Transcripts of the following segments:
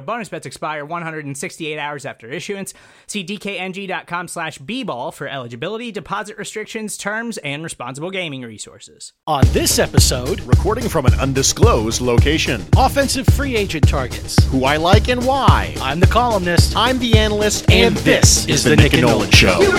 Bonus bets expire 168 hours after issuance. See dkng.com slash bball for eligibility, deposit restrictions, terms, and responsible gaming resources. On this episode, Recording from an undisclosed location. offensive free agent targets. Who I like and why. I'm the columnist. I'm the analyst, And this is the Nick and Nolan Show. You're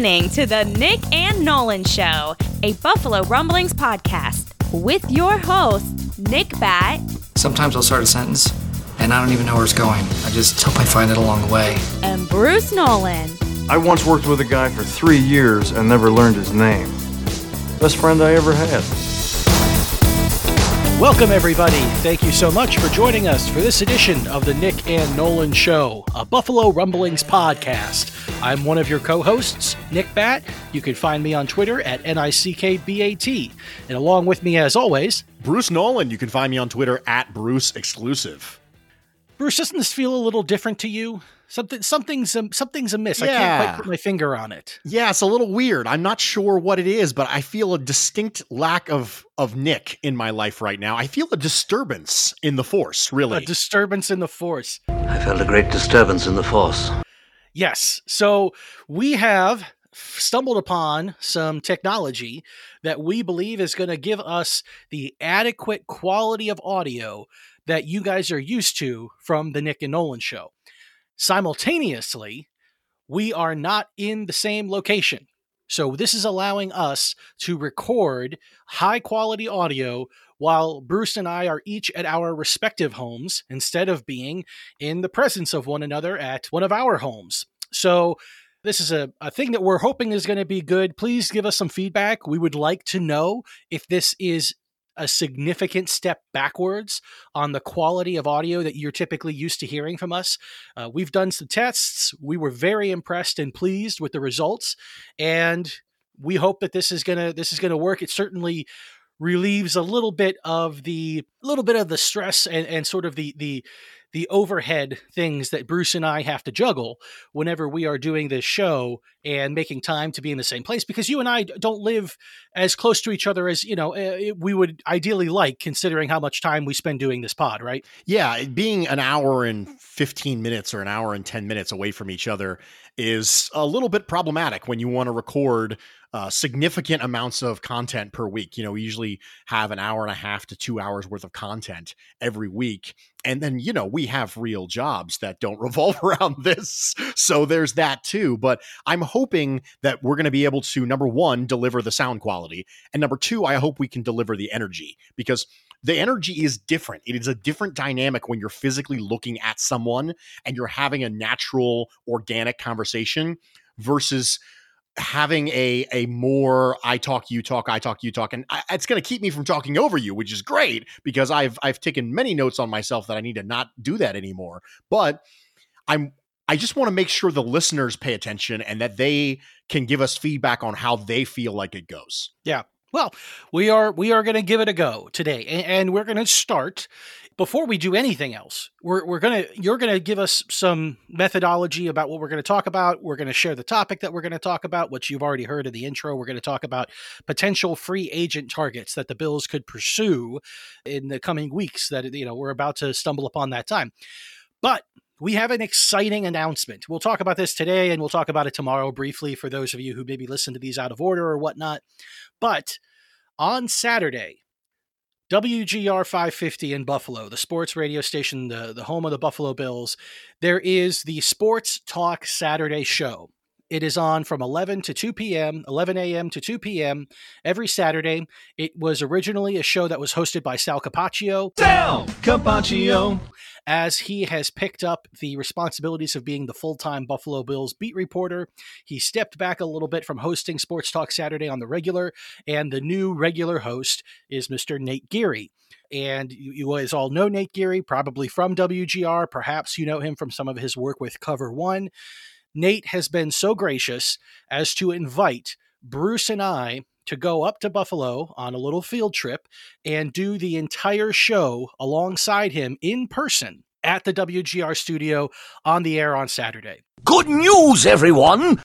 listening to the Nick and Nolan Show, a Buffalo Rumblings podcast with your hosts, Nick Bat Sometimes I'll start a sentence and I don't even know where it's going. I just hope I find it along the way. and Bruce Nolan. I once worked with a guy for three years and never learned his name. Best friend I ever had. Welcome, everybody. Thank you so much for joining us for this edition of the Nick and Nolan Show, a Buffalo Rumblings podcast. I'm one of your co hosts, Nick Bat. You can find me on Twitter at NICKBAT. And along with me, as always, Bruce Nolan. You can find me on Twitter at Bruce Exclusive. Bruce, doesn't this feel a little different to you? Something, something's, um, something's amiss. I can't quite put my finger on it. Yeah, it's a little weird. I'm not sure what it is, but I feel a distinct lack of of Nick in my life right now. I feel a disturbance in the force, really. A disturbance in the force. I felt a great disturbance in the force. Yes. So we have stumbled upon some technology that we believe is going to give us the adequate quality of audio that you guys are used to from the Nick and Nolan show. Simultaneously, we are not in the same location. So this is allowing us to record high quality audio while Bruce and I are each at our respective homes instead of being in the presence of one another at one of our homes. So this is a, a thing that we're hoping is going to be good. Please give us some feedback. We would like to know if this is a significant step backwards on the quality of audio that you're typically used to hearing from us. Uh, we've done some tests. We were very impressed and pleased with the results, and we hope that this is gonna this is gonna work. It certainly relieves a little bit of the little bit of the stress and, and sort of the the the overhead things that Bruce and I have to juggle whenever we are doing this show and making time to be in the same place because you and I don't live as close to each other as you know uh, we would ideally like considering how much time we spend doing this pod right? Yeah, being an hour and 15 minutes or an hour and 10 minutes away from each other is a little bit problematic when you want to record uh, significant amounts of content per week. You know, we usually have an hour and a half to two hours worth of content every week. And then, you know, we have real jobs that don't revolve around this. So there's that too. But I'm hoping that we're going to be able to, number one, deliver the sound quality. And number two, I hope we can deliver the energy because the energy is different. It is a different dynamic when you're physically looking at someone and you're having a natural, organic conversation versus having a a more I talk you talk I talk you talk and I, it's going to keep me from talking over you which is great because I've I've taken many notes on myself that I need to not do that anymore but I'm I just want to make sure the listeners pay attention and that they can give us feedback on how they feel like it goes. Yeah. Well, we are we are going to give it a go today, and, and we're going to start before we do anything else. We're we're gonna you're to give us some methodology about what we're to talk about. We're to share the topic that we're to talk about, which you've already heard in the intro. We're to talk about potential free agent targets that the Bills could pursue in the coming weeks. That you know we're about to stumble upon that time, but we have an exciting announcement. We'll talk about this today and we'll talk about it tomorrow briefly for those of you who maybe listen to these out of order or whatnot. But on Saturday, WGR 550 in Buffalo, the sports radio station, the, the home of the Buffalo Bills, there is the Sports Talk Saturday show. It is on from 11 to 2 p.m., 11 a.m. to 2 p.m. every Saturday. It was originally a show that was hosted by Sal Capaccio. Sal Capaccio. As he has picked up the responsibilities of being the full time Buffalo Bills beat reporter, he stepped back a little bit from hosting Sports Talk Saturday on the regular, and the new regular host is Mr. Nate Geary. And you, you guys all know Nate Geary, probably from WGR. Perhaps you know him from some of his work with Cover One. Nate has been so gracious as to invite Bruce and I to go up to Buffalo on a little field trip and do the entire show alongside him in person at the WGR studio on the air on Saturday. Good news, everyone!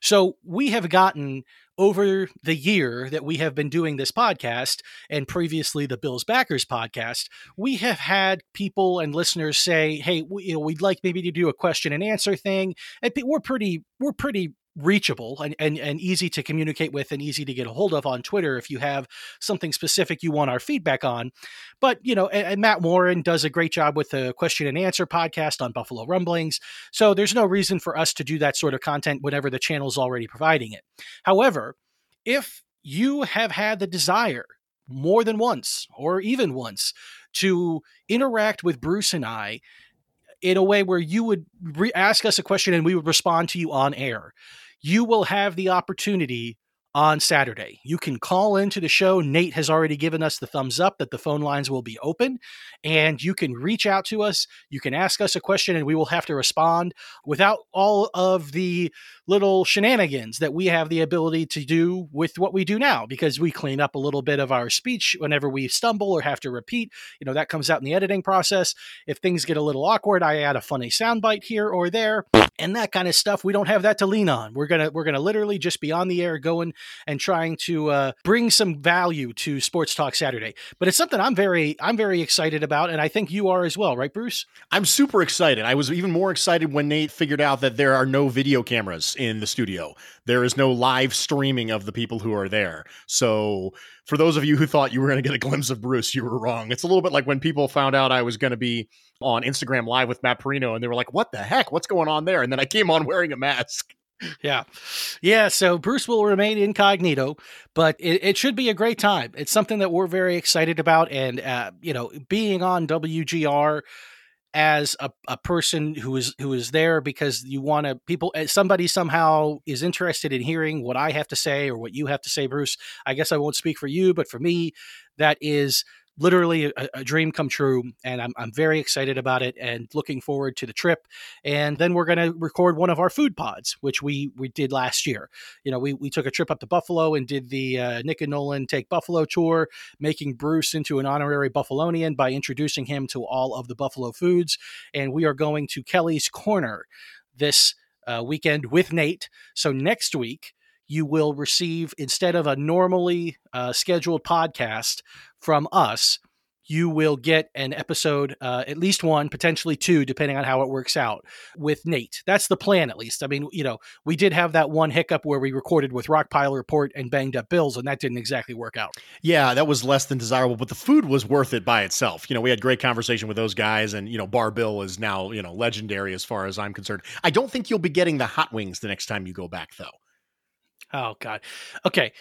So we have gotten over the year that we have been doing this podcast and previously the Bills Backers podcast, we have had people and listeners say, "Hey, we, you know, we'd like maybe to do a question and answer thing." And we're pretty we're pretty reachable and, and, and easy to communicate with and easy to get a hold of on Twitter if you have something specific you want our feedback on. But, you know, and, and, Matt Warren does a great job with the question and answer podcast on Buffalo Rumblings. So there's no reason for us to do that sort of content whenever the channel's already providing it. However, if you have had the desire more than once or even once to interact with Bruce and I in a way where you would re- ask us a question and we would respond to you on air you will have the opportunity on Saturday. You can call into the show. Nate has already given us the thumbs up that the phone lines will be open, and you can reach out to us. You can ask us a question, and we will have to respond without all of the little shenanigans that we have the ability to do with what we do now because we clean up a little bit of our speech whenever we stumble or have to repeat. You know, that comes out in the editing process. If things get a little awkward, I add a funny soundbite here or there and that kind of stuff. We don't have that to lean on. We're going to we're going to literally just be on the air going and trying to uh, bring some value to Sports Talk Saturday. But it's something I'm very I'm very excited about and I think you are as well, right Bruce? I'm super excited. I was even more excited when Nate figured out that there are no video cameras in the studio. There is no live streaming of the people who are there. So, for those of you who thought you were going to get a glimpse of Bruce, you were wrong. It's a little bit like when people found out I was going to be on Instagram Live with Matt Parrino and they were like, what the heck? What's going on there? And then I came on wearing a mask. Yeah. Yeah. So Bruce will remain incognito, but it, it, should be a great time. It's something that we're very excited about. And, uh, you know, being on WGR as a, a person who is who is there because you want to people eh, somebody somehow is interested in hearing what I have to say or what you have to say Bruce. I guess I won't speak for you but for me that is literally a, a, dream come true and I'm, I'm very excited about it and looking forward to the trip. And then we're going to record one of our food pods which we we did last year. You know we, we took a trip up to buffalo and did the uh, nick and nolan take buffalo tour making bruce into an honorary buffalonian by introducing him to all of the buffalo foods. And we are going to kelly's corner this uh, weekend with nate. So next week you will receive instead of a normally uh, scheduled podcast from us you will get an episode uh, at least one potentially two depending on how it works out with nate. That's the plan at least. I mean you know we did have that one hiccup where we recorded with rockpile report and banged up bills and that didn't exactly work out. Yeah that was less than desirable but the food was worth it by itself. You know we had great conversation with those guys and you know bar bill is now you know legendary as far as i'm concerned. I don't think you'll be getting the hot wings the next time you go back though. Oh God. Okay.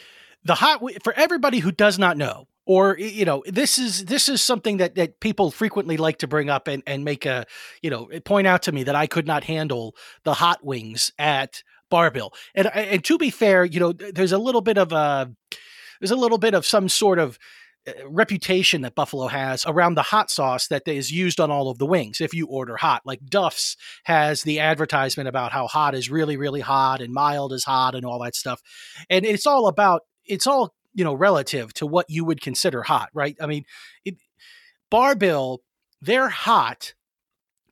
The hot for everybody who does not know, or you know, this is this is something that that people frequently like to bring up and and make a you know point out to me that I could not handle the hot wings at Bar Bill. And and to be fair, you know, there's a little bit of a there's a little bit of some sort of uh, reputation that Buffalo has around the hot sauce that is used on all of the wings if you order hot. Like Duff's has the advertisement about how hot is really, really hot and mild is hot and all that stuff. And it's all about, it's all, you know, relative to what you would consider hot, right? I mean, it, Bar Bill, their hot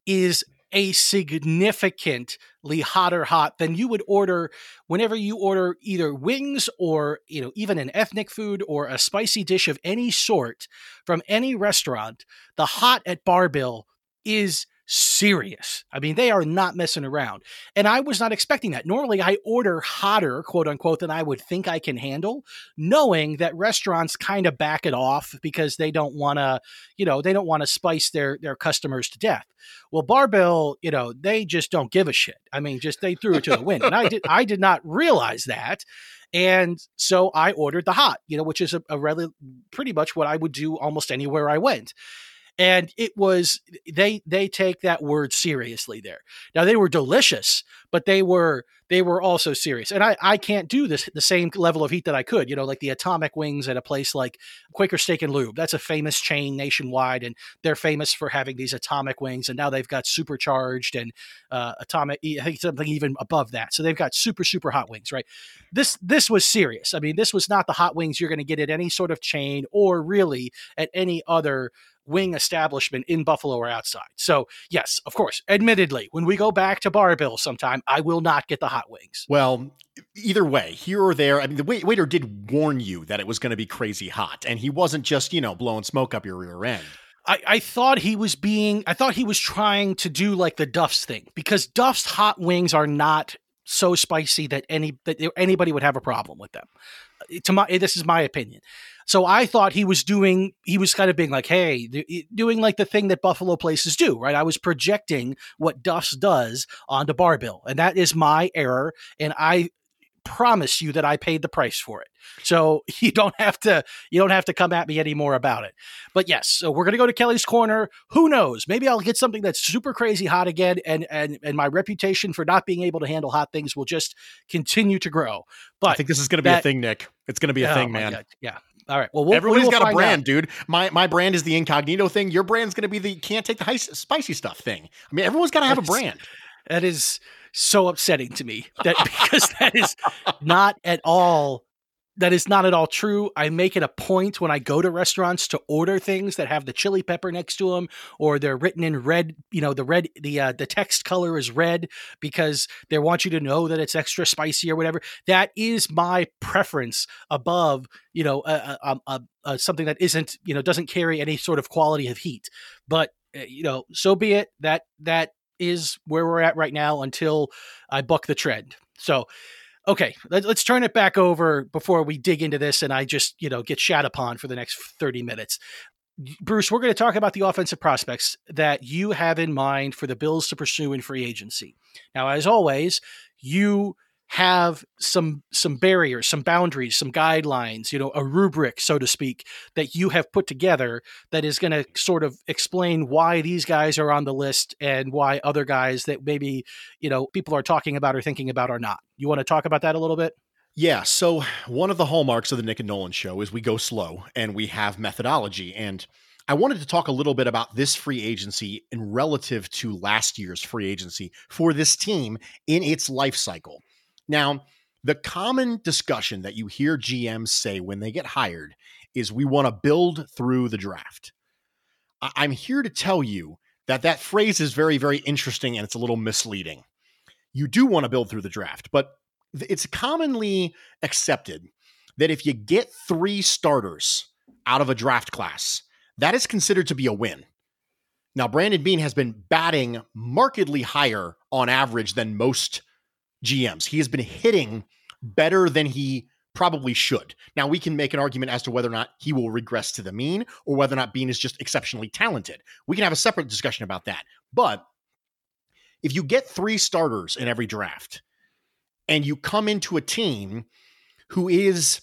is a significantly hotter hot than you would order whenever you order either wings or you know even an ethnic food or a spicy dish of any sort from any restaurant the hot at bar bill is serious. I mean, they are not messing around. And I was not expecting that. Normally, I order hotter, quote unquote, than I would think I can handle, knowing that restaurants kind of back it off because they don't want to, you know, they don't want to spice their their customers to death. Well, Bar-Bill, you know, they just don't give a shit. I mean, just they threw it to the wind. And I did I did not realize that. And so I ordered the hot, you know, which is a, a really pretty much what I would do almost anywhere I went and it was they they take that word seriously there. Now they were delicious but they were they were also serious and i i can't do this the same level of heat that i could you know like the atomic wings at a place like quaker steak and lube. That's a famous chain nationwide and they're famous for having these atomic wings and now they've got supercharged and uh, atomic i think something even above that. So they've got super super hot wings right? This this was serious. I mean this was not the hot wings you're going to get at any sort of chain or really at any other wing establishment in Buffalo or outside. So, yes, of course, admittedly, when we go back to Bar-Bill sometime, I will not get the hot wings. Well, either way, here or there, I mean, the waiter did warn you that it was going to be crazy hot, and he wasn't just, you know, blowing smoke up your rear end. I, I thought he was being, I thought he was trying to do like the Duff's thing because Duff's hot wings are not so spicy that any that anybody would have a problem with them. Uh, to my, this is my opinion. So I thought he was doing, he was kind of being like, hey, doing like the thing that Buffalo places do, right? I was projecting what Duff's does onto Bar-Bill. And that is my error. And I promise you that I paid the price for it. So you don't have to you don't have to come at me anymore about it. But yes, so we're gonna go to Kelly's corner. Who knows? Maybe I'll get something that's super crazy hot again, and and and my reputation for not being able to handle hot things will just continue to grow. But I think this is gonna be that, a thing, Nick. It's gonna be a oh thing, man. God. Yeah. All right. Well, we'll everybody's we got a brand, out. dude. My my brand is the incognito thing. Your brand's going to be the can't take the high, spicy stuff thing. I mean, everyone's got to have a brand. That is so upsetting to me that because that is not at all that is not at all true. I make it a point when I go to restaurants to order things that have the chili pepper next to them, or they're written in red. You know, the red, the uh, the text color is red because they want you to know that it's extra spicy or whatever. That is my preference above, you know, a, a, a, something that isn't, you know, doesn't carry any sort of quality of heat. But uh, you know, so be it. That that is where we're at right now until I buck the trend. So okay, let, us turn it back over before we dig into this and I just, you know, get shat upon for the next 30 minutes. Bruce, we're going to talk about the offensive prospects that you have in mind for the Bills to pursue in free agency. Now, as always, you have some some barriers, some boundaries, some guidelines, you know, a rubric, so to speak, that you have put together that is going to sort of explain why these guys are on the list and why other guys that maybe, you know, people are talking about or thinking about are not. You want to talk about that a little bit? Yeah. So one of the hallmarks of the Nick and Nolan show is we go slow and we have methodology. And I wanted to talk a little bit about this free agency in relative to last year's free agency for this team in its life cycle. Now, the common discussion that you hear GMs say when they get hired is we want to build through the draft. I'm here to tell you that that phrase is very, very interesting and it's a little misleading. You do want to build through the draft, but it's commonly accepted that if you get three starters out of a draft class, that is considered to be a win. Now, Brandon Beane has been batting markedly higher on average than most GMs. He has been hitting better than he probably should. Now, we can make an argument as to whether or not he will regress to the mean or whether or not Beane is just exceptionally talented. We can have a separate discussion about that. But if you get three starters in every draft and you come into a team who is,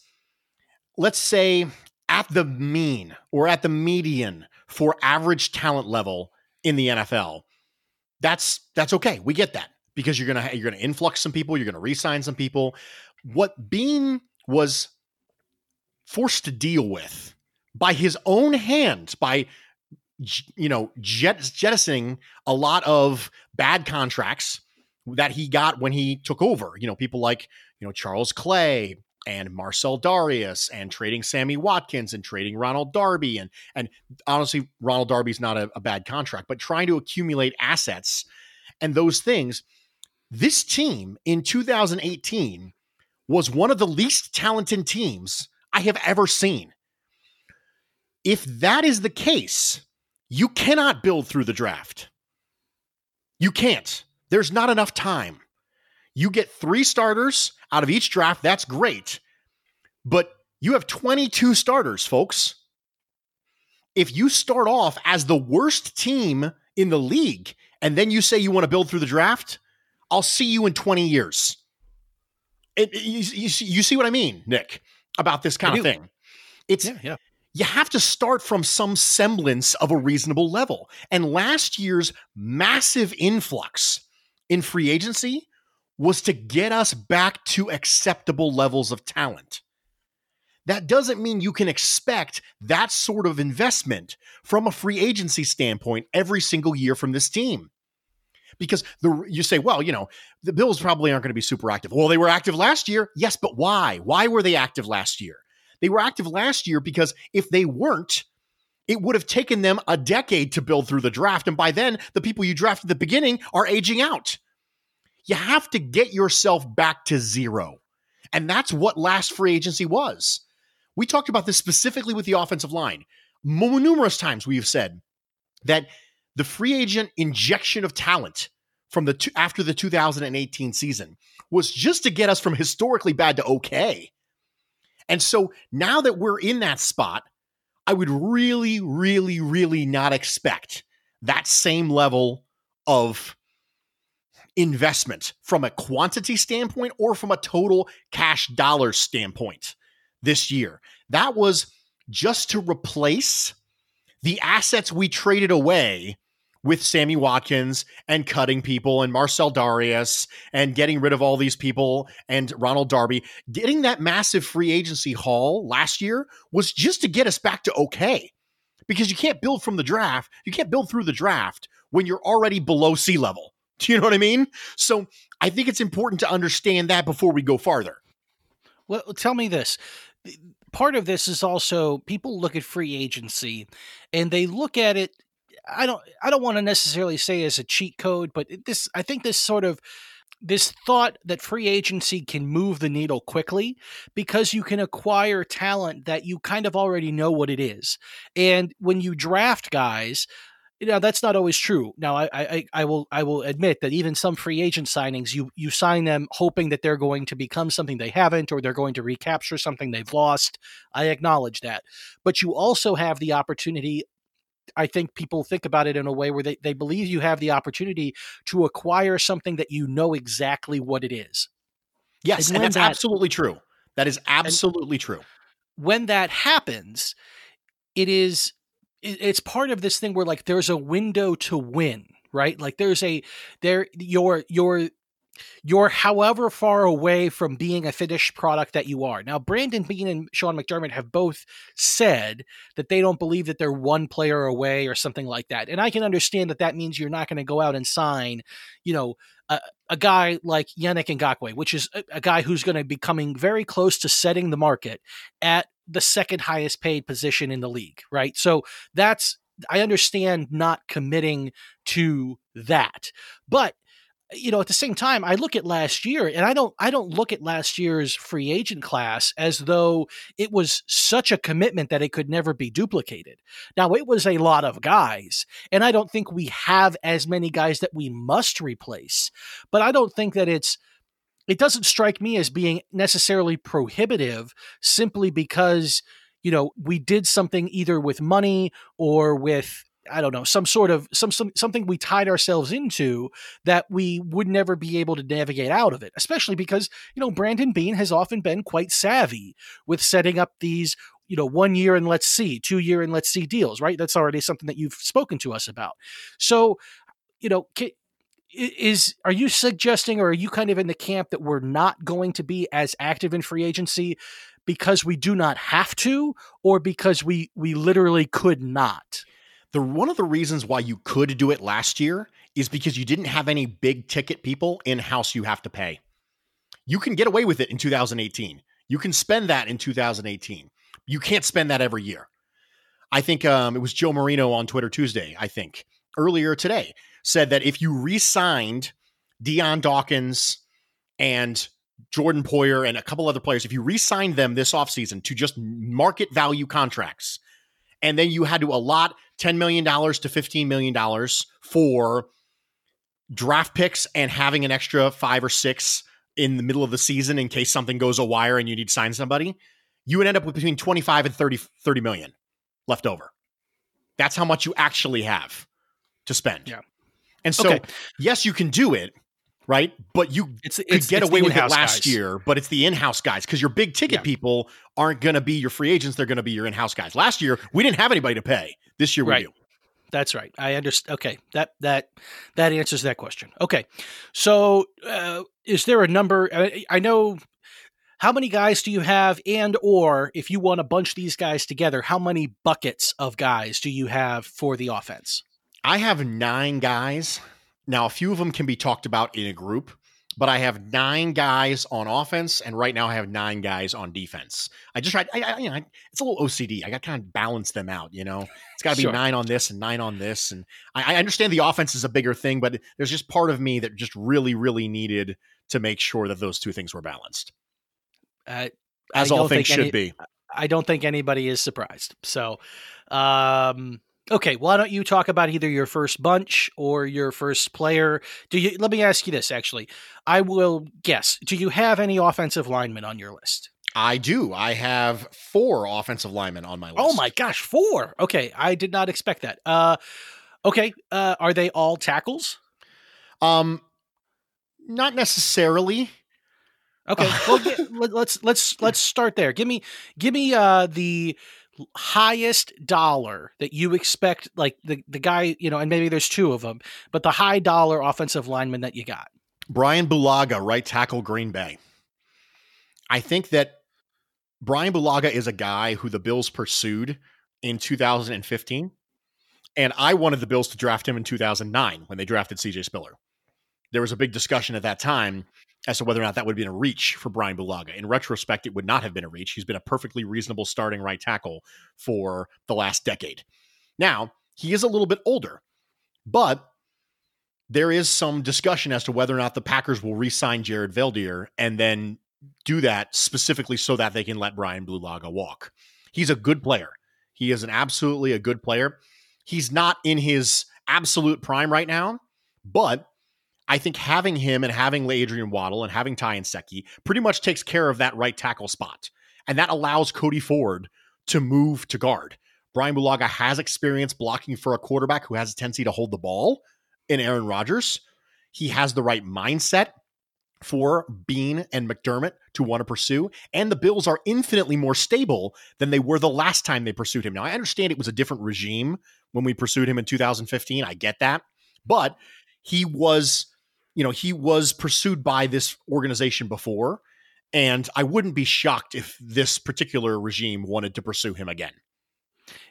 let's say, at the mean or at the median for average talent level in the NFL, that's that's okay. We get that because you're gonna you're gonna influx some people, you're gonna re-sign some people. What Beane was forced to deal with by his own hand, by you know jet, jettisoning a lot of bad contracts that he got when he took over. You know, people like you know Charles Clay and Marcell Dareus and trading Sammy Watkins and trading Ronald Darby and and honestly Ronald Darby's not a, a bad contract, but trying to accumulate assets and those things this team in 2018 was one of the least talented teams I have ever seen. If that is the case, you cannot build through the draft. You can't. There's not enough time. You get three starters out of each draft. That's great. But you have 22 starters, folks. If you start off as the worst team in the league and then you say you want to build through the draft, I'll see you in 20 years. It, you, you, you, see what I mean, Nick, about this kind of thing. It's yeah, yeah. you have to start from some semblance of a reasonable level. And last year's massive influx in free agency was to get us back to acceptable levels of talent. That doesn't mean you can expect that sort of investment from a free agency standpoint every single year from this team because the you say, well, you know, the Bills probably aren't going to be super active. Well, they were active last year. Yes, but why? Why were they active last year? They were active last year because if they weren't, it would have taken them a decade to build through the draft. And by then, the people you drafted at the beginning are aging out. You have to get yourself back to zero. And that's what last free agency was. We talked about this specifically with the offensive line. Numerous times we have said that the free agent injection of talent from the two, after the 2018 season was just to get us from historically bad to okay. And so now that we're in that spot, I would really, really, really not expect that same level of investment from a quantity standpoint or from a total cash dollar standpoint this year. That was just to replace the assets we traded away with Sammy Watkins and cutting people and Marcell Dareus and getting rid of all these people and Ronald Darby. Getting that massive free agency haul last year was just to get us back to okay. Because you can't build from the draft, you can't build through the draft when you're already below sea level. Do you know what I mean? So I think it's important to understand that before we go farther. Well, tell me this part of this is also people look at free agency and they look at it I don't I don't want to necessarily say as a cheat code, but this I think this sort of this thought that free agency can move the needle quickly because you can acquire talent that you kind of already know what it is. And when you draft guys, know that's not always true. Now, I, I, I will I will admit that even some free agent signings, you you sign them hoping that they're going to become something they haven't, or they're going to recapture something they've lost. I acknowledge that, but you also have the opportunity I think people think about it in a way where they, they believe you have the opportunity to acquire something that you know exactly what it is. Yes, and, and that's that, absolutely true. That is absolutely true. When that happens, it is it's part of this thing where like there's a window to win, right? Like there's a there your your you're however far away from being a finished product that you are. Now, Brandon Beane and Sean McDermott have both said that they don't believe that they're one player away or something like that. And I can understand that that means you're not going to go out and sign, you know, a, a guy like Yannick Ngakoue, which is a, a guy who's going to be coming very close to setting the market at the second highest paid position in the league, right? So that's I understand not committing to that. But you know, at the same time, I look at last year and I don't I don't look at last year's free agent class as though it was such a commitment that it could never be duplicated. Now, it was a lot of guys, and I don't think we have as many guys that we must replace. But I don't think that it's it doesn't strike me as being necessarily prohibitive simply because you know we did something either with money or with I don't know, some sort of some, some something we tied ourselves into that we would never be able to navigate out of it. Especially because you know Brandon Beane has often been quite savvy with setting up these you know one year and let's see, two year and let's see deals. Right, that's already something that you've spoken to us about. So you know. is are you suggesting or are you kind of in the camp that we're not going to be as active in free agency because we do not have to or because we we literally could not the one of the reasons why you could do it last year is because you didn't have any big ticket people in house you have to pay. You can get away with it in 2018. You can spend that in 2018. You can't spend that every year. I think um, it was Joe Marino on Twitter Tuesday, I think, earlier today, said that if you re signed Dion Dawkins and Jordan Poyer and a couple other players, if you re signed them this offseason to just market value contracts, and then you had to allot $10 million to $15 million for draft picks and having an extra five or six in the middle of the season in case something goes a wire and you need to sign somebody, you would end up with between 25 and 30, 30 million left over. That's how much you actually have to spend. Yeah. And so, Okay. yes, you can do it, right? But you It's could it's, get it's away with it last guys. year, but it's the in-house guys because your big ticket Yeah. people aren't going to be your free agents; they're going to be your in-house guys. Last year, we didn't have anybody to pay. This year, we Right. do. That's right. I understand. Okay, that that that answers that question. Okay, so uh, is there a number? I, I know. How many guys do you have, and or if you want to bunch these guys together, how many buckets of guys do you have for the offense? I have nine guys. Now, a few of them can be talked about in a group, but I have nine guys on offense, and right now I have nine guys on defense. I just tried. I, I, you know, I- it's a little OCD. I got to kind of balance them out. You know, it's got to be Sure. nine on this and nine on this, and I, I understand the offense is a bigger thing, but there's just part of me that just really, really needed to make sure that those two things were balanced, Uh, as all things should any- be. I don't think anybody is surprised. So, um, okay, why don't you talk about either your first bunch or your first player? Do you? Let me ask you this. Actually, I will guess. Do you have any offensive linemen on your list? I do. I have four offensive linemen on my list. Oh my gosh, four. Okay, I did not expect that. Uh, okay, uh, are they all tackles? Um, not necessarily. Okay, well, get, let's let's let's start there. Give me give me uh the highest dollar that you expect, like the the guy, you know, and maybe there's two of them, but the high dollar offensive lineman that you got. Brian Bulaga, right tackle, Green Bay. I think that Brian Bulaga is a guy who the Bills pursued in 2015. And I wanted the Bills to draft him in 2009 when they drafted CJ Spiller. There was a big discussion at that time as to whether or not that would have been a reach for Brian Bulaga. In retrospect, it would not have been a reach. He's been a perfectly reasonable starting right tackle for the last decade. Now, he is a little bit older, but there is some discussion as to whether or not the Packers will re-sign Jared Veldheer and then do that specifically so that they can let Brian Bulaga walk. He's a good player. He is an absolutely a good player. He's not in his absolute prime right now, but I think having him and having Adrian Waddle and having Ty Nsekhe pretty much takes care of that right tackle spot. And that allows Cody Ford to move to guard. Brian Bulaga has experience blocking for a quarterback who has a tendency to hold the ball in Aaron Rodgers. He has the right mindset for Beane and McDermott to want to pursue. And the Bills are infinitely more stable than they were the last time they pursued him. Now, I understand it was a different regime when we pursued him in 2015. I get that. But he was, you know, he was pursued by this organization before. And I wouldn't be shocked if this particular regime wanted to pursue him again.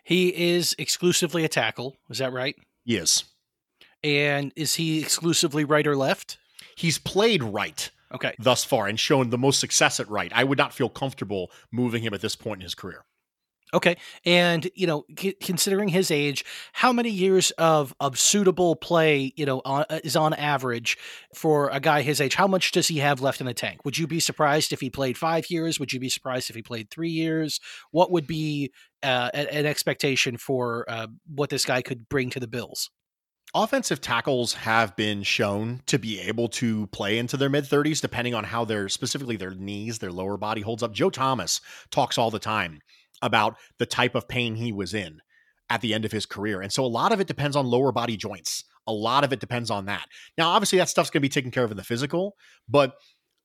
He is exclusively a tackle. Is that right? Yes. And is he exclusively right or left? He's played right Okay. thus far and shown the most success at right. I would not feel comfortable moving him at this point in his career. Okay. And, you know, considering his age, how many years of, of suitable play, you know, on, is on average for a guy his age? How much does he have left in the tank? Would you be surprised if he played five years? Would you be surprised if he played three years? What would be uh, an expectation for uh, what this guy could bring to the Bills? Offensive tackles have been shown to be able to play into their mid 30s, depending on how their specifically their knees, their lower body holds up. Joe Thomas talks all the time about the type of pain he was in at the end of his career. And so a lot of it depends on lower body joints. A lot of it depends on that. Now, obviously, that stuff's going to be taken care of in the physical, but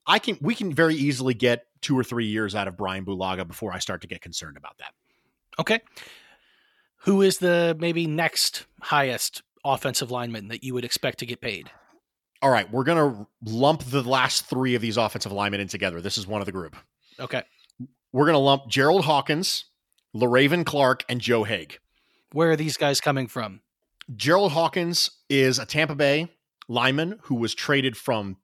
I can we can very easily get two or three years out of Brian Bulaga before I start to get concerned about that. Okay. Who is the maybe next highest offensive lineman that you would expect to get paid? All right, we're going to lump the last three of these offensive linemen in together. This is one of the group. Okay. We're going to lump Jerald Hawkins, Le'Raven Clark, and Joe Haeg. Where are these guys coming from? Jerald Hawkins is a Tampa Bay lineman who was traded from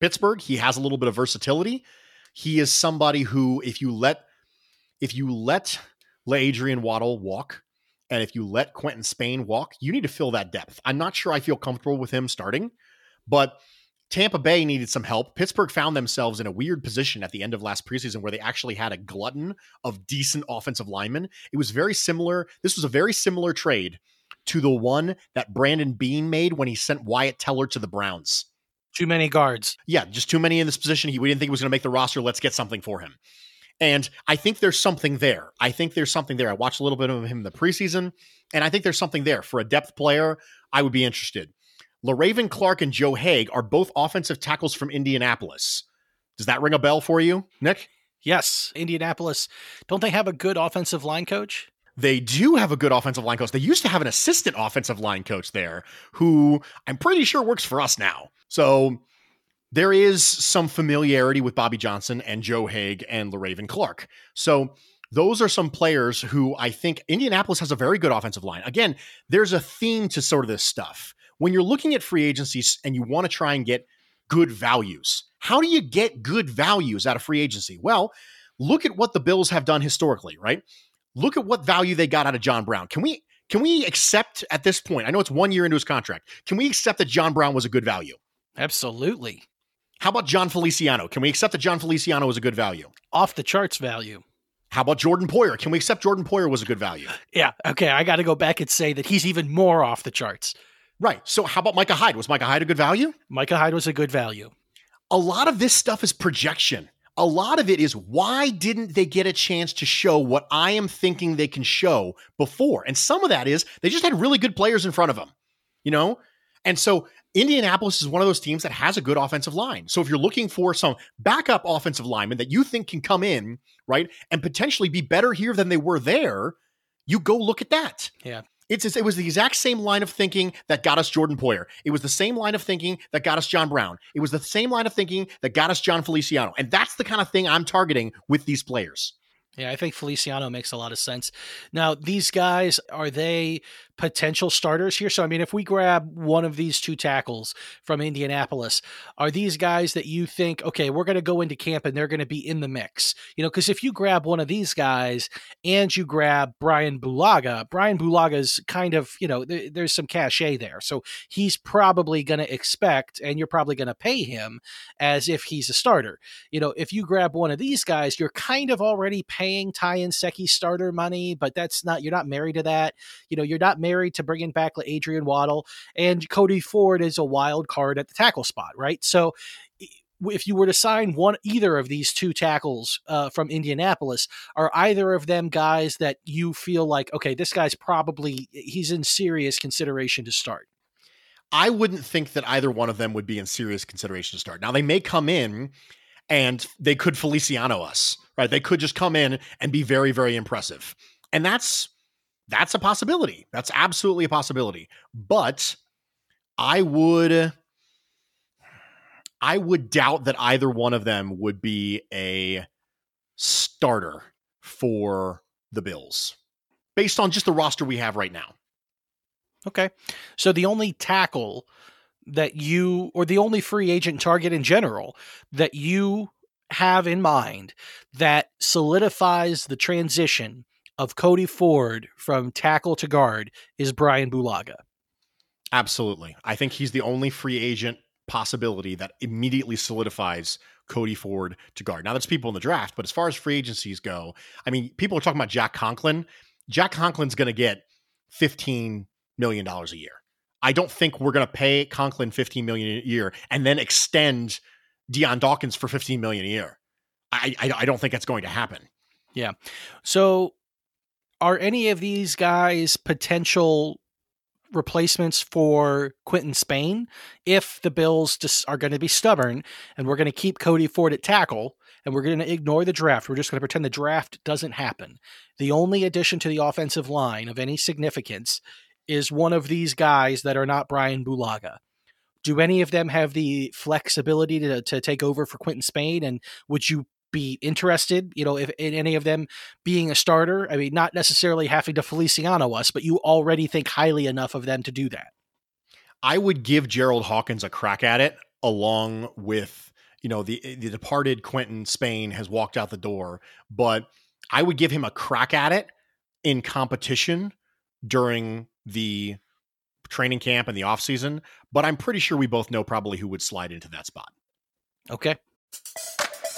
Pittsburgh. He has a little bit of versatility. He is somebody who, if you let if you let Adrian Waddle walk, and if you let Quinton Spain walk, you need to fill that depth. I'm not sure I feel comfortable with him starting, but Tampa Bay needed some help. Pittsburgh found themselves in a weird position at the end of last preseason where they actually had a glutton of decent offensive linemen. It was very similar. This was a very similar trade to the one that Brandon Beane made when he sent Wyatt Teller to the Browns. Too many guards. Yeah, just too many in this position. He, we didn't think he was going to make the roster. Let's get something for him. And I think there's something there. I think there's something there. I watched a little bit of him in the preseason, and I think there's something there for a depth player. I would be interested. Le'Raven Clark and Joe Haeg are both offensive tackles from Indianapolis. Does that ring a bell for you, Nick? Yes, Indianapolis. Don't they have a good offensive line coach? They do have a good offensive line coach. They used to have an assistant offensive line coach there who I'm pretty sure works for us now. So there is some familiarity with Bobby Johnson and Joe Haeg and Le'Raven Clark. So those are some players who I think Indianapolis has a very good offensive line. Again, there's a theme to sort of this stuff. When you're looking at free agencies and you want to try and get good values, how do you get good values out of free agency? Well, look at what the Bills have done historically, right? Look at what value they got out of John Brown. Can we can we accept at this point? I know it's 1 year into his contract. Can we accept that John Brown was a good value? Absolutely. How about Jon Feliciano? Can we accept that Jon Feliciano was a good value? Off the charts value. How about Jordan Poyer? Can we accept Jordan Poyer was a good value? Yeah. Okay. I got to go back and say that he's even more off the charts. Right. So how about Micah Hyde? Was Micah Hyde a good value? Micah Hyde was a good value. A lot of this stuff is projection. A lot of it is why didn't they get a chance to show what I am thinking they can show before? And some of that is they just had really good players in front of them, you know? And so Indianapolis is one of those teams that has a good offensive line. So if you're looking for some backup offensive lineman that you think can come in, right, and potentially be better here than they were there, you go look at that. Yeah. It's, it was the exact same line of thinking that got us Jordan Poyer. It was the same line of thinking that got us John Brown. It was the same line of thinking that got us Jon Feliciano. And that's the kind of thing I'm targeting with these players. Yeah, I think Feliciano makes a lot of sense. Now, these guys, are they potential starters here? So, I mean, if we grab one of these two tackles from Indianapolis, are these guys that you think, okay, we're going to go into camp and they're going to be in the mix? You know, because if you grab one of these guys and you grab Brian Bulaga, Brian Bulaga's kind of, you know, th- there's some cachet there. So he's probably going to expect, and you're probably going to pay him as if he's a starter. You know, if you grab one of these guys, you're kind of already paying Ty Nsekhe starter money, but that's not you're not married to that. You know, you're not married to bringing back Adrian Waddle and Cody Ford is a wild card at the tackle spot, right? So if you were to sign one either of these two tackles uh, from Indianapolis, are either of them guys that you feel like okay, this guy's probably he's in serious consideration to start? I wouldn't think that either one of them would be in serious consideration to start. Now they may come in and they could Feliciano us, right? They could just come in and be very, very impressive. And that's that's a possibility. That's absolutely a possibility. But I would I would doubt that either one of them would be a starter for the Bills based on just the roster we have right now. Okay. So the only tackle that you or the only free agent target in general that you have in mind that solidifies the transition of Cody Ford from tackle to guard is Brian Bulaga. Absolutely. I think he's the only free agent possibility that immediately solidifies Cody Ford to guard. Now, that's people in the draft, but as far as free agencies go, I mean, people are talking about Jack Conklin. Jack Conklin's going to get $15 million a year. I don't think we're going to pay Conklin 15 million a year and then extend Dion Dawkins for 15 million a year. I, I, I don't think that's going to happen. Yeah. So are any of these guys potential replacements for Quinton Spain if the Bills just are going to be stubborn and we're going to keep Cody Ford at tackle and we're going to ignore the draft. We're just going to pretend the draft doesn't happen. The only addition to the offensive line of any significance is one of these guys that are not Brian Bulaga do any of them have the flexibility to, to take over for Quinton Spain? And would you be interested, you know, if in any of them being a starter? I mean, not necessarily having to Feliciano us, but you already think highly enough of them to do that. I would give Jerald Hawkins a crack at it, along with you know the the departed Quinton Spain has walked out the door, but I would give him a crack at it in competition during the training camp and the offseason, but I'm pretty sure we both know probably who would slide into that spot. Okay.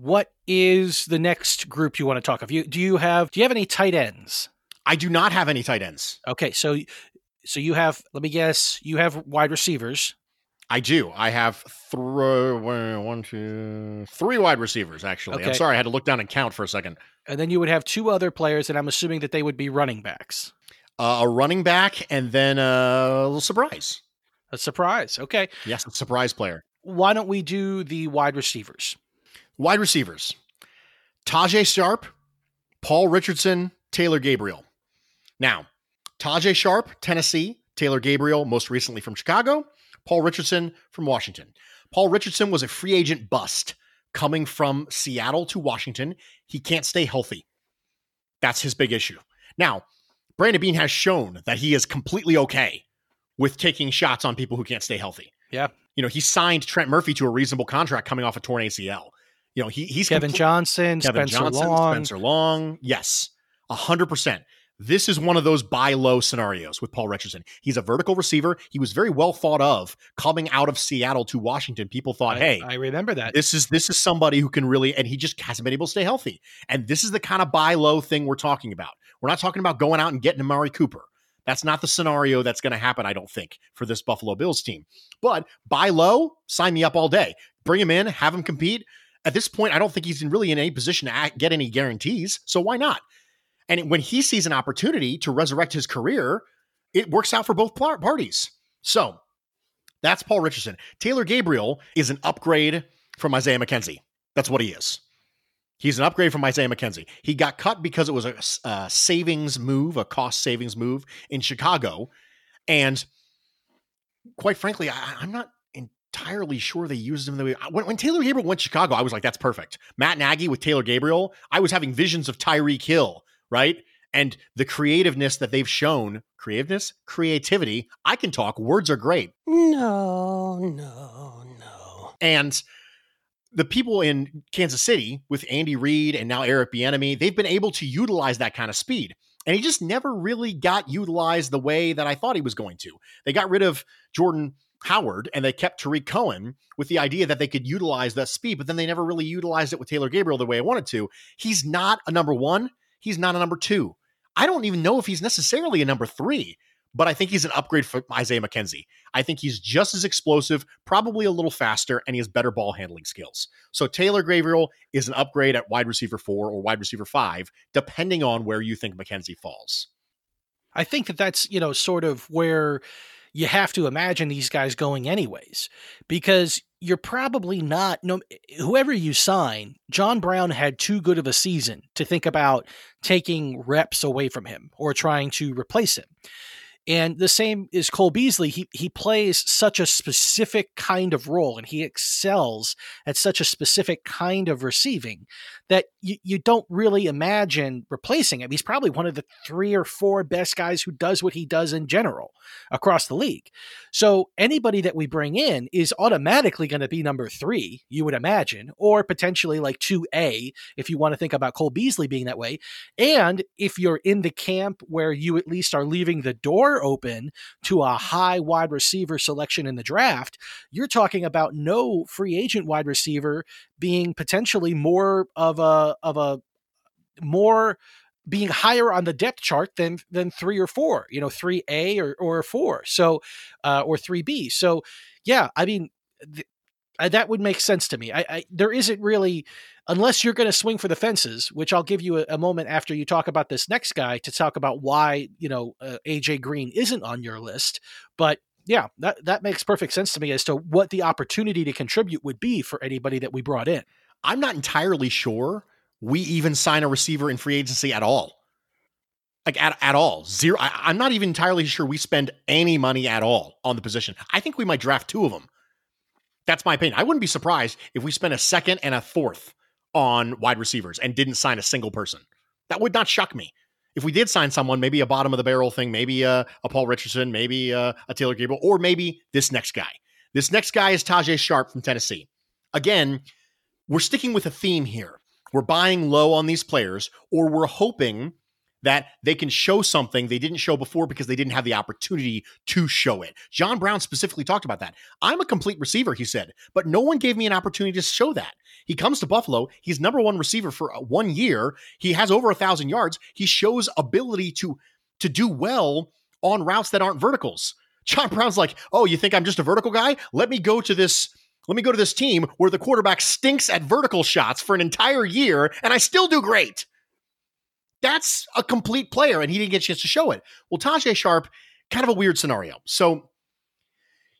What is the next group you want to talk of? You do you have do you have any tight ends? I do not have any tight ends. Okay, so so you have let me guess, you have wide receivers. I do. I have th- one, two, three wide receivers. Actually, Okay. I'm sorry, I had to look down and count for a second. And then you would have two other players, and I'm assuming that they would be running backs. Uh, a running back, and then a little surprise. A surprise. Okay. Yes, a surprise player. Why don't we do the wide receivers? Wide receivers: Tajae Sharpe, Paul Richardson, Taylor Gabriel. Now, Tajae Sharpe, Tennessee. Taylor Gabriel, most recently from Chicago. Paul Richardson from Washington. Paul Richardson was a free agent bust coming from Seattle to Washington. He can't stay healthy. That's his big issue. Now, Brandon Beane has shown that he is completely okay with taking shots on people who can't stay healthy. Yeah. You know, he signed Trent Murphy to a reasonable contract coming off a torn ACL. You know, he, he's Kevin comple- Johnson, Kevin Spencer Johnson, Long. Spencer Long. Yes, a hundred percent. This is one of those buy low scenarios with Paul Richardson. He's a vertical receiver. He was very well thought of coming out of Seattle to Washington. People thought, I, hey, I remember that. this is this is somebody who can really, and he just hasn't been able to stay healthy. And this is the kind of buy low thing we're talking about. We're not talking about going out and getting Amari Cooper. That's not the scenario that's going to happen, I don't think, for this Buffalo Bills team. But buy low, sign me up all day. Bring him in, have him compete. At this point, I don't think he's in really in any position to get any guarantees. So why not? And when he sees an opportunity to resurrect his career, it works out for both parties. So that's Paul Richardson. Taylor Gabriel is an upgrade from Isaiah McKenzie. That's what he is. He's an upgrade from Isaiah McKenzie. He got cut because it was a, a savings move, a cost savings move in Chicago. And quite frankly, I, I'm not entirely sure they used him the way. When, when Taylor Gabriel went to Chicago, I was like, that's perfect. Matt Nagy with Taylor Gabriel, I was having visions of Tyreek Hill, right? And the creativeness that they've shown, creativeness, creativity. I can talk. Words are great. No, no, no. And the people in Kansas City with Andy Reid and now Eric Bieniemy, they've been able to utilize that kind of speed. And he just never really got utilized the way that I thought he was going to. They got rid of Jordan Howard and they kept Tarik Cohen with the idea that they could utilize that speed, but then they never really utilized it with Taylor Gabriel the way I wanted to. He's not a number one. He's not a number two. I don't even know if he's necessarily a number three, but I think he's an upgrade for Isaiah McKenzie. I think he's just as explosive, probably a little faster, and he has better ball handling skills. So Taylor Gabriel is an upgrade at wide receiver four or wide receiver five, depending on where you think McKenzie falls. I think that that's, you know, sort of where you have to imagine these guys going anyways because you're probably not no whoever you sign John Brown had too good of a season to think about taking reps away from him or trying to replace him and the same is Cole Beasley. He he plays such a specific kind of role and he excels at such a specific kind of receiving that you, you don't really imagine replacing him. He's probably one of the three or four best guys who does what he does in general across the league. So anybody that we bring in is automatically going to be number three, you would imagine, or potentially like 2A if you want to think about Cole Beasley being that way. And if you're in the camp where you at least are leaving the door open to a high wide receiver selection in the draft, you're talking about no free agent wide receiver being potentially more of a of a more being higher on the depth chart than than three or four, you know, three A or or four, so uh, or three B. So yeah, I mean. Th- I, that would make sense to me. I, I there isn't really, unless you're going to swing for the fences, which I'll give you a, a, moment after you talk about this next guy to talk about why you know uh, AJ Green isn't on your list. But yeah, that that makes perfect sense to me as to what the opportunity to contribute would be for anybody that we brought in. I'm not entirely sure we even sign a receiver in free agency at all. Like at, at all. Zero. I, I'm not even entirely sure we spend any money at all on the position. I think we might draft two of them. That's my opinion. I wouldn't be surprised if we spent a second and a fourth on wide receivers and didn't sign a single person. That would not shock me. If we did sign someone, maybe a bottom of the barrel thing, maybe a, a Paul Richardson, maybe a, a Taylor Gabriel, or maybe this next guy. This next guy is Tajae Sharpe from Tennessee. Again, we're sticking with a theme here. We're buying low on these players, or we're hoping that they can show something they didn't show before because they didn't have the opportunity to show it. John Brown specifically talked about that. I'm a complete receiver, he said, but no one gave me an opportunity to show that. He comes to Buffalo. He's number one receiver for uh, one year. He has over a thousand yards. He shows ability to to do well on routes that aren't verticals. John Brown's like, oh, you think I'm just a vertical guy? Let me go to this. Let me go to this team where the quarterback stinks at vertical shots for an entire year, and I still do great. That's a complete player, and he didn't get a chance to show it. Well, Tajae Sharpe, kind of a weird scenario. So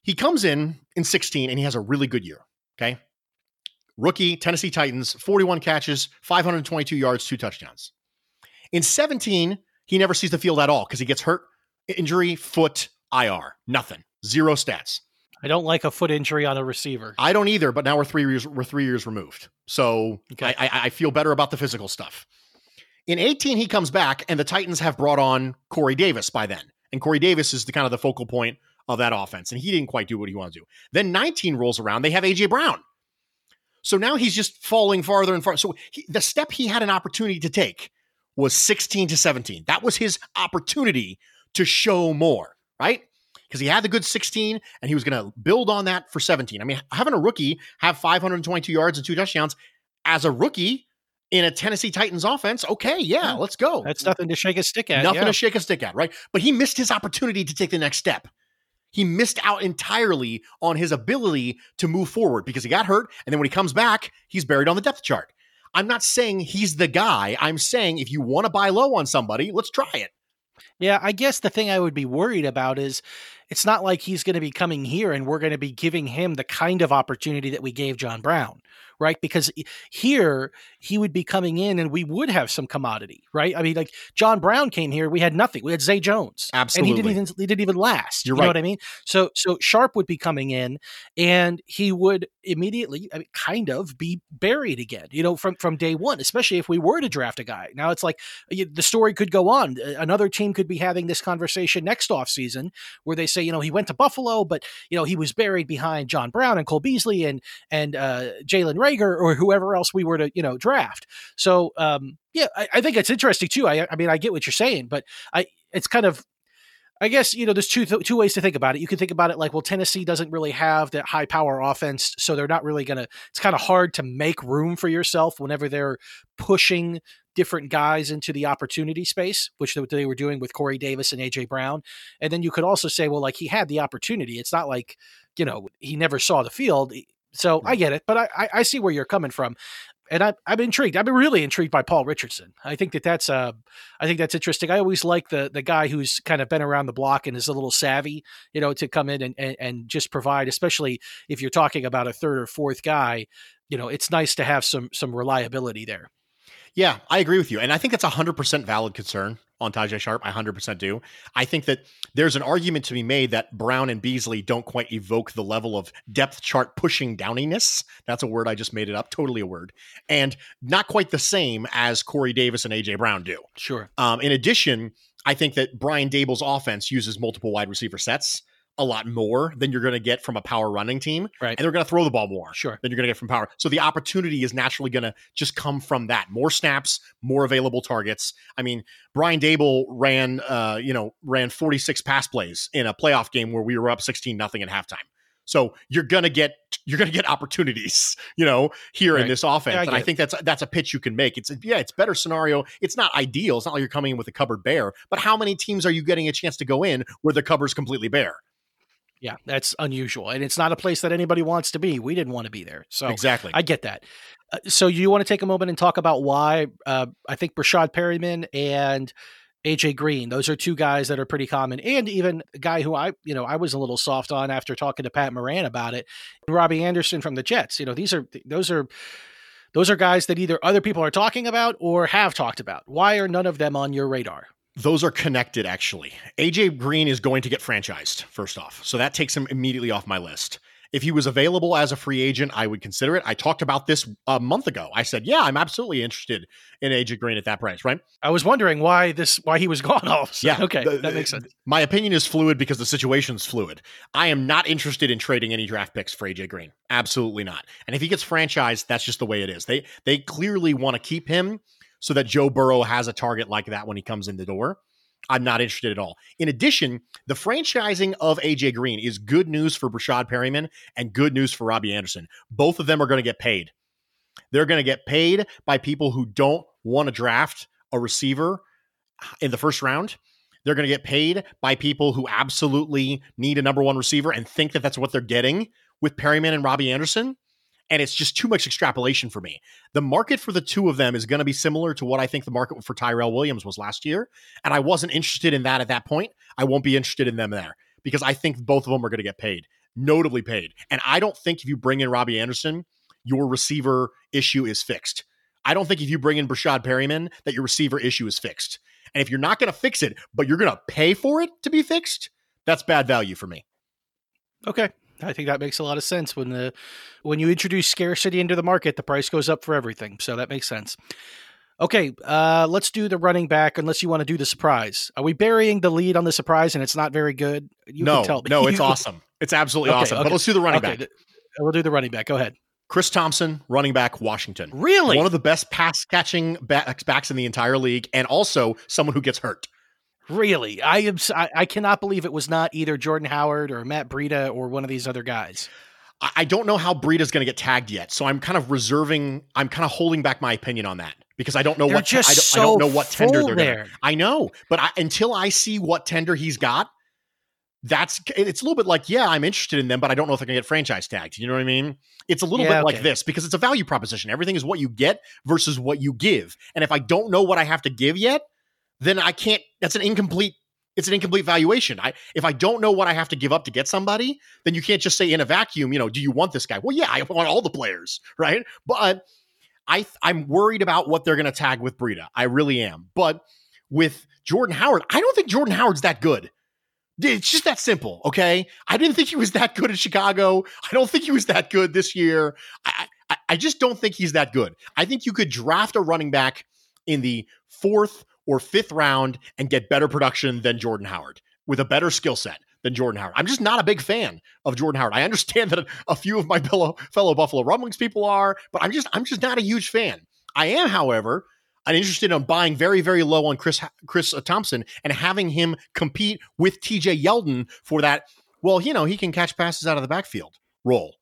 he comes in in 16 and he has a really good year. Okay. Rookie, Tennessee Titans, 41 catches, 522 yards, two touchdowns. In 17, he never sees the field at all because he gets hurt, injury, foot, IR, nothing, zero stats. I don't like a foot injury on a receiver. I don't either, but now we're three years we're three years removed, so okay. I, I, I feel better about the physical stuff. In 18, he comes back, and the Titans have brought on Corey Davis by then, and Corey Davis is the kind of the focal point of that offense, and he didn't quite do what he wanted to do. Then 19 rolls around, they have AJ Brown, so now he's just falling farther and farther. So he, the step he had an opportunity to take was 16 to 17. That was his opportunity to show more, right? Because he had the good 16 and he was going to build on that for 17. I mean, having a rookie have 522 yards and two touchdowns as a rookie in a Tennessee Titans offense, okay, yeah, let's go. That's nothing to shake a stick at. Nothing yeah. to shake a stick at, right? But he missed his opportunity to take the next step. He missed out entirely on his ability to move forward because he got hurt. And then when he comes back, he's buried on the depth chart. I'm not saying he's the guy. I'm saying if you want to buy low on somebody, let's try it. Yeah, I guess the thing I would be worried about is it's not like he's going to be coming here and we're going to be giving him the kind of opportunity that we gave John Brown right? Because here he would be coming in and we would have some commodity, right? I mean, like John Brown came here, we had nothing. We had Zay Jones, absolutely, and he didn't even he didn't even last. You're you right. know what I mean? So so Sharpe would be coming in, and he would immediately, I mean, kind of be buried again, you know, from from day one. Especially if we were to draft a guy. Now it's like the story could go on. Another team could be having this conversation next off season where they say, you know, he went to Buffalo, but you know he was buried behind John Brown and Cole Beasley and and uh, Jalen Reagor or whoever else we were to you know draft. So um, yeah, I, I, think it's interesting too. I, I mean, I get what you're saying, but I it's kind of I guess you know there's two th- two ways to think about it. You can think about it like, well, Tennessee doesn't really have that high power offense, so they're not really gonna. It's kind of hard to make room for yourself whenever they're pushing different guys into the opportunity space, which they were doing with Corey Davis and AJ Brown. And then you could also say, well, like he had the opportunity. It's not like you know he never saw the field. So I get it, but I, I see where you're coming from, and I, I'm intrigued. I've been really intrigued by Paul Richardson. I think that that's uh, I think that's interesting. I always like the the guy who's kind of been around the block and is a little savvy, you know, to come in and, and, and just provide, especially if you're talking about a third or fourth guy. You know, it's nice to have some some reliability there. Yeah, I agree with you. And I think that's a 100% valid concern on Tajae Sharpe. I 100% do. I think that there's an argument to be made that Brown and Beasley don't quite evoke the level of depth chart pushing downiness. That's a word I just made it up, totally a word. And not quite the same as Corey Davis and AJ Brown do. Sure. Um, in addition, I think that Brian Daboll's offense uses multiple wide receiver sets a lot more than you're going to get from a power running team. Right. And they're going to throw the ball more sure. than you're going to get from power. So the opportunity is naturally going to just come from that. More snaps, more available targets. I mean, Brian Daboll ran, uh, you know, ran 46 pass plays in a playoff game where we were up 16 nothing at halftime. So you're gonna get you're gonna get opportunities, you know, here right. in this offense, yeah, I and I think that's that's a pitch you can make. It's yeah, it's better scenario. It's not ideal. It's not like you're coming in with a cupboard bare, but how many teams are you getting a chance to go in where the cupboard's completely bare? Yeah, that's unusual, and it's not a place that anybody wants to be. We didn't want to be there, so exactly, I get that. Uh, so you want to take a moment and talk about why uh, I think Breshad Perriman and AJ Green, those are two guys that are pretty common, and even a guy who I, you know, I was a little soft on after talking to Pat Moran about it, Robbie Anderson from the Jets. You know, these are those are those are guys that either other people are talking about or have talked about. Why are none of them on your radar? Those are connected actually. AJ Green is going to get franchised first off. So that takes him immediately off my list. If he was available as a free agent, I would consider it. I talked about this a month ago. I said, "Yeah, I'm absolutely interested in AJ Green at that price." Right? I was wondering why this why he was gone all of a sudden. Yeah, Okay, the- that makes sense. My opinion is fluid because the situation's fluid. I am not interested in trading any draft picks for AJ Green. Absolutely not. And if he gets franchised, that's just the way it is. They they clearly want to keep him so that Joe Burrow has a target like that when he comes in the door. I'm not interested at all. In addition, the franchising of AJ Green is good news for Breshad Perriman and good news for Robbie Anderson. Both of them are going to get paid. They're going to get paid by people who don't want to draft a receiver in the first round. They're going to get paid by people who absolutely need a number one receiver and think that that's what they're getting with Perriman and Robbie Anderson. And it's just too much extrapolation for me. The market for the two of them is going to be similar to what I think the market for Tyrell Williams was last year. And I wasn't interested in that at that point. I won't be interested in them there because I think both of them are going to get paid, notably paid. And I don't think if you bring in Robbie Anderson, your receiver issue is fixed. I don't think if you bring in Breshad Perriman that your receiver issue is fixed. And if you're not going to fix it, but you're going to pay for it to be fixed, that's bad value for me. Okay. I think that makes a lot of sense. When the when you introduce scarcity into the market, the price goes up for everything. So that makes sense. Okay, uh, let's do the running back. Unless you want to do the surprise, are we burying the lead on the surprise and it's not very good? You no, can tell me. no, it's awesome. It's absolutely Okay, awesome. okay, But let's do the running okay, back. We'll do the running back. Go ahead. Chris Thompson, running back, Washington. Really? One of the best pass catching backs backs in the entire league, and also someone who gets hurt. Really, I am. I, cannot believe it was not either Jordan Howard or Matt Breida or one of these other guys. I don't know how Breida's going to get tagged yet, so I'm kind of reserving. I'm kind of holding back my opinion on that because I don't know They're what te- I, just don't, I don't so know what tender they're there. to. I know, but I, until I see what tender he's got, that's it's a little bit like yeah, I'm interested in them, but I don't know if they're going to get franchise tagged. You know what I mean? It's a little Yeah, bit like this because it's a value proposition. Everything is what you get versus what you give, and if I don't know what I have to give yet, then I can't. That's an incomplete. It's an incomplete valuation. I if I don't know what I have to give up to get somebody, then you can't just say in a vacuum, you know, do you want this guy? Well, yeah, I want all the players, right? But I I'm worried about what they're going to tag with Breida. I really am. But with Jordan Howard, I don't think Jordan Howard's that good. It's just that simple, okay? I didn't think he was that good in Chicago. I don't think he was that good this year. I, I, I just don't think he's that good. I think you could draft a running back in the fourth or fifth round and get better production than Jordan Howard with a better skill set than Jordan Howard. I'm just not a big fan of Jordan Howard. I understand that a few of my fellow, fellow Buffalo Rumblings people are, but I'm just I'm just not a huge fan. I am, however, I'm interested in buying very, very low on Chris Chris uh, Thompson and having him compete with TJ Yeldon for that. Well, you know, he can catch passes out of the backfield role.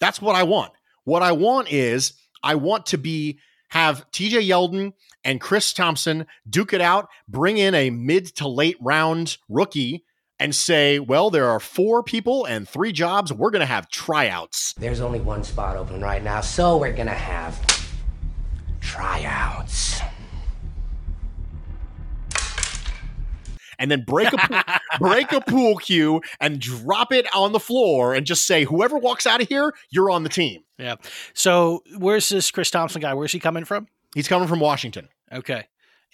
That's what I want. What I want is I want to be have TJ Yeldon and Chris Thompson duke it out, bring in a mid to late round rookie and say, well, there are four people and three jobs. We're going to have tryouts. There's only one spot open right now, so we're gonna have tryouts. And then break a pool, break a pool cue and drop it on the floor and just say whoever walks out of here, you're on the team. Yeah. So where's this Chris Thompson guy? Where's he coming from? He's coming from Washington. Okay.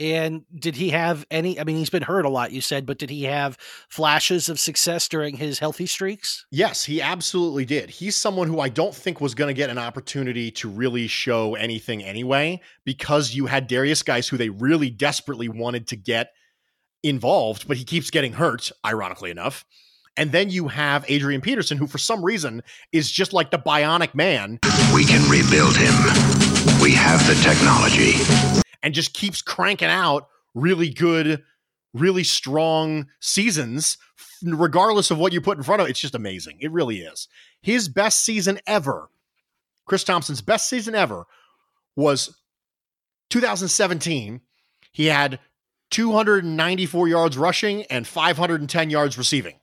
And did he have any? I mean, he's been hurt a lot, you said, but did he have flashes of success during his healthy streaks? Yes, he absolutely did. He's someone who I don't think was going to get an opportunity to really show anything anyway, because you had Derrius Guice who they really desperately wanted to get involved, but he keeps getting hurt, ironically enough. And then you have Adrian Peterson, who for some reason is just like the bionic man. We can rebuild him. We have the technology. And just keeps cranking out really good, really strong seasons, regardless of what you put in front of it. It's just amazing. It really is. His best season ever, Chris Thompson's best season ever, was 2017. He had 294 yards rushing and 510 yards receiving.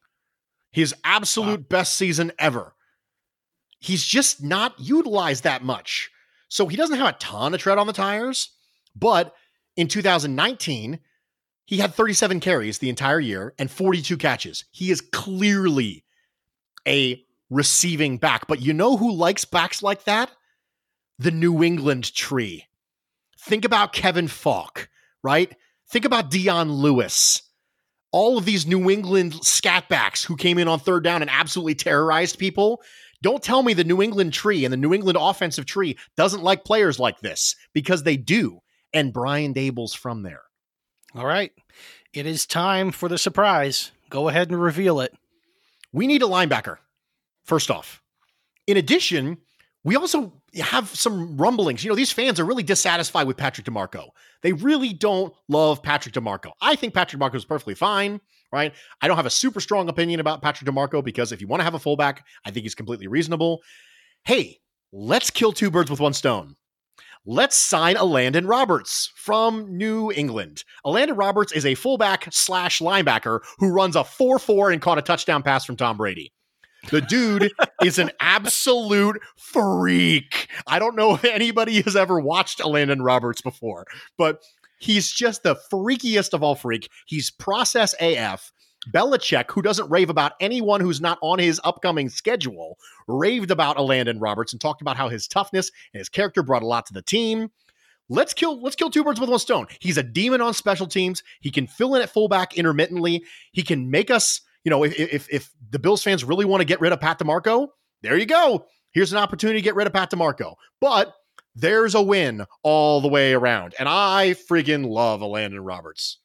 His absolute best season ever. He's just not utilized that much. So he doesn't have a ton of tread on the tires, but in 2019, he had 37 carries the entire year and 42 catches. He is clearly a receiving back, but you know who likes backs like that? The New England tree. Think about Kevin Faulk, right? Think about Dion Lewis. All of these New England scatbacks who came in on third down and absolutely terrorized people Don't tell me the New England tree and the New England offensive tree doesn't like players like this because they do. And Brian Daboll's from there. All right. It is time for the surprise. Go ahead and reveal it. We need a linebacker, first off. In addition, we also have some rumblings. You know, these fans are really dissatisfied with Patrick DiMarco. They really don't love Patrick DiMarco. I think Patrick DiMarco is perfectly fine, right? I don't have a super strong opinion about Patrick DiMarco because if you want to have a fullback, I think he's completely reasonable. Hey, let's kill two birds with one stone. Let's sign a Landon Roberts from New England. Elandon Roberts is a fullback slash linebacker who runs a 4 4 and caught a touchdown pass from Tom Brady. The dude is an absolute freak. I don't know if anybody has ever watched Landon Roberts before, but he's just the freakiest of all freak. He's process AF. Belichick, who doesn't rave about anyone who's not on his upcoming schedule, raved about Landon Roberts and talked about how his toughness and his character brought a lot to the team. Let's kill let's kill two birds with one stone. He's a demon on special teams. He can fill in at fullback intermittently. He can make us you know, if, if, if the Bills fans really want to get rid of Pat DiMarco, there you go. Here's an opportunity to get rid of Pat DiMarco. But there's a win all the way around. And I friggin' love Landon Roberts.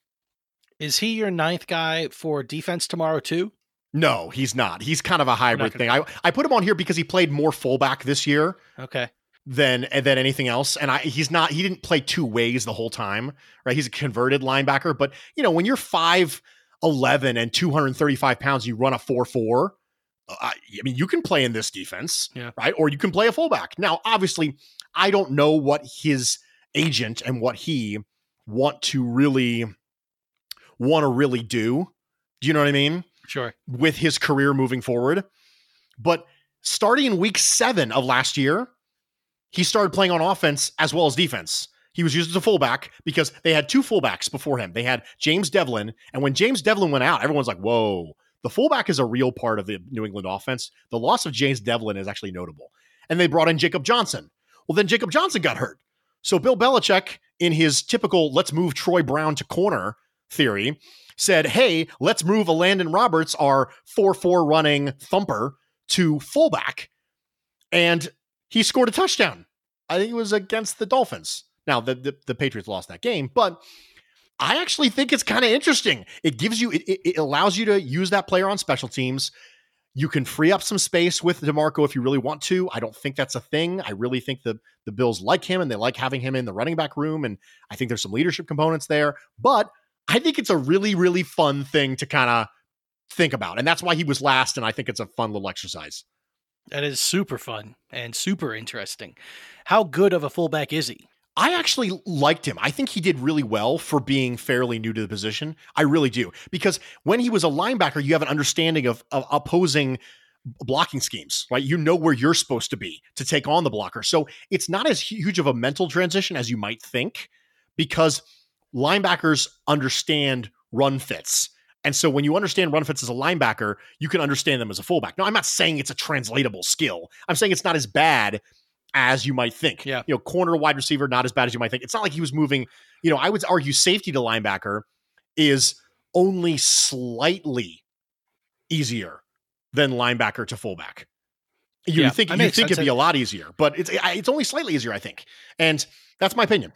Is he your ninth guy for defense tomorrow too? No, he's not. He's kind of a hybrid thing. I, I put him on here because he played more fullback this year. Okay. Than than anything else, and I he's not he didn't play two ways the whole time, right? He's a converted linebacker, but you know when you're five 11 and 235 pounds, you run a 4 4. Uh, I mean, you can play in this defense, yeah. right? Or you can play a fullback. Now, obviously, I don't know what his agent and what he want to really want to really do. Do you know what I mean? Sure. With his career moving forward. But starting in week seven of last year, he started playing on offense as well as defense. He was used as a fullback because they had two fullbacks before him. They had James Develin, and when James Develin went out, everyone's like, "Whoa!" The fullback is a real part of the New England offense. The loss of James Develin is actually notable. And they brought in Jacob Johnson. Well, then Jacob Johnson got hurt. So Bill Belichick, in his typical "let's move Troy Brown to corner" theory, said, "Hey, let's move Landon Roberts, our four-four running thumper, to fullback," and he scored a touchdown. I think it was against the Dolphins. Now the, the, the Patriots lost that game, but I actually think it's kind of interesting. It gives you it, it allows you to use that player on special teams. You can free up some space with DiMarco if you really want to. I don't think that's a thing. I really think the the Bills like him and they like having him in the running back room and I think there's some leadership components there, but I think it's a really really fun thing to kind of think about. And that's why he was last and I think it's a fun little exercise. That is super fun and super interesting. How good of a fullback is he? I actually liked him. I think he did really well for being fairly new to the position. I really do. Because when he was a linebacker, you have an understanding of, of opposing blocking schemes, right? You know where you're supposed to be to take on the blocker. So it's not as huge of a mental transition as you might think because linebackers understand run fits. And so when you understand run fits as a linebacker, you can understand them as a fullback. Now, I'm not saying it's a translatable skill. I'm saying it's not as bad as you might think. Yeah. You know, corner wide receiver, not as bad as you might think. It's not like he was moving, you know, I would argue safety to linebacker is only slightly easier than linebacker to fullback. You yeah, think you think it'd be a lot easier, but it's it's only slightly easier, I think. And that's my opinion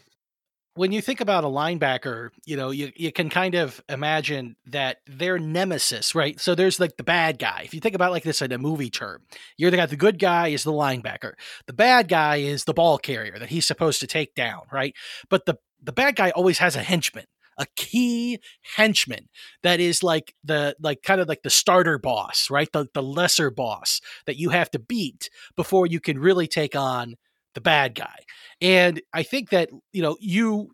when you think about a linebacker, you know, you, you can kind of imagine that they're nemesis, right? So there's like the bad guy. If you think about like this in a movie term, you're the guy, the good guy is the linebacker. The bad guy is the ball carrier that he's supposed to take down, right? But the, the bad guy always has a henchman a key henchman that is like the like kind of like the starter boss, right? The the lesser boss that you have to beat before you can really take on the bad guy. And I think that, you know, you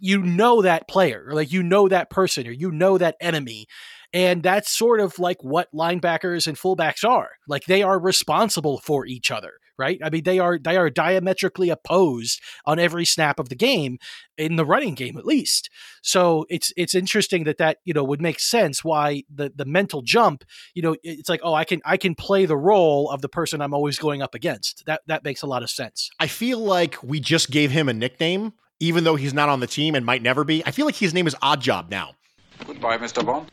you know that player, or like you know that person, or you know that enemy. And that's sort of like what linebackers and fullbacks are. Like they are responsible for each other, right? I mean, they are they are diametrically opposed on every snap of the game, in the running game at least. So it's it's interesting that that you know would make sense why the the mental jump, you know, it's like oh I can I can play the role of the person I'm always going up against. That that makes a lot of sense. I feel like we just gave him a nickname, even though he's not on the team and might never be. I feel like his name is Odd Job now. Goodbye, Mr. Bond.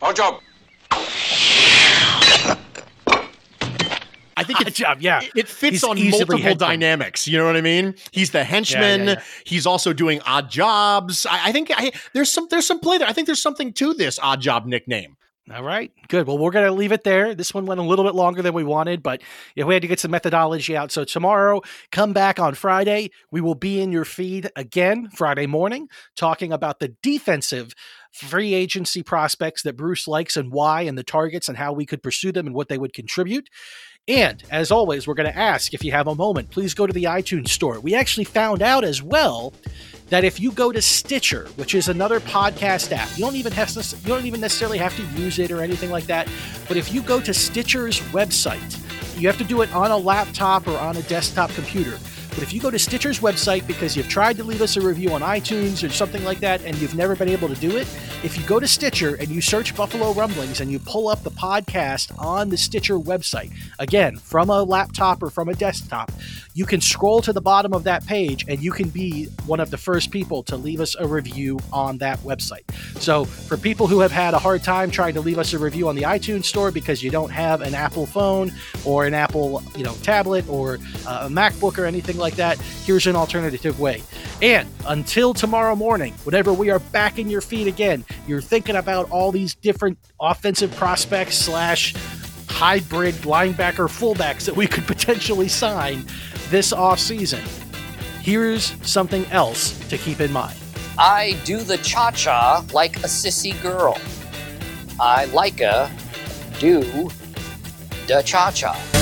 Odd Job. Think Odd it, job, yeah. it fits He's on multiple bummed. dynamics. You know what I mean? He's the henchman. yeah. He's also doing odd jobs. I, I think I, there's some there's some play there. I think there's something to this odd job nickname. All right, good. Well, we're going to leave it there. This one went a little bit longer than we wanted, but yeah, we had to get some methodology out. So tomorrow, come back on Friday. We will be in your feed again Friday morning, talking about the defensive free agency prospects that Bruce likes and why, and the targets and how we could pursue them and what they would contribute. And as always, we're going to ask if you have a moment, please go to the iTunes store. We actually found out as well that if you go to Stitcher, which is another podcast app, you don't even have to, you don't even necessarily have to use it or anything like that. But if you go to Stitcher's website, you have to do it on a laptop or on a desktop computer. But if you go to Stitcher's website because you've tried to leave us a review on iTunes or something like that and you've never been able to do it, if you go to Stitcher and you search Buffalo Rumblings and you pull up the podcast on the Stitcher website, again, from a laptop or from a desktop, you can scroll to the bottom of that page and you can be one of the first people to leave us a review on that website. So, for people who have had a hard time trying to leave us a review on the iTunes store because you don't have an Apple phone or an Apple, you know, tablet or uh, a MacBook or anything like that, here's an alternative way. And until tomorrow morning, whenever we are back in your feed again, you're thinking about all these different offensive prospects slash hybrid linebacker fullbacks that we could potentially sign this offseason. Here's something else to keep in mind. I do the cha cha like a sissy girl. I like a do the cha cha.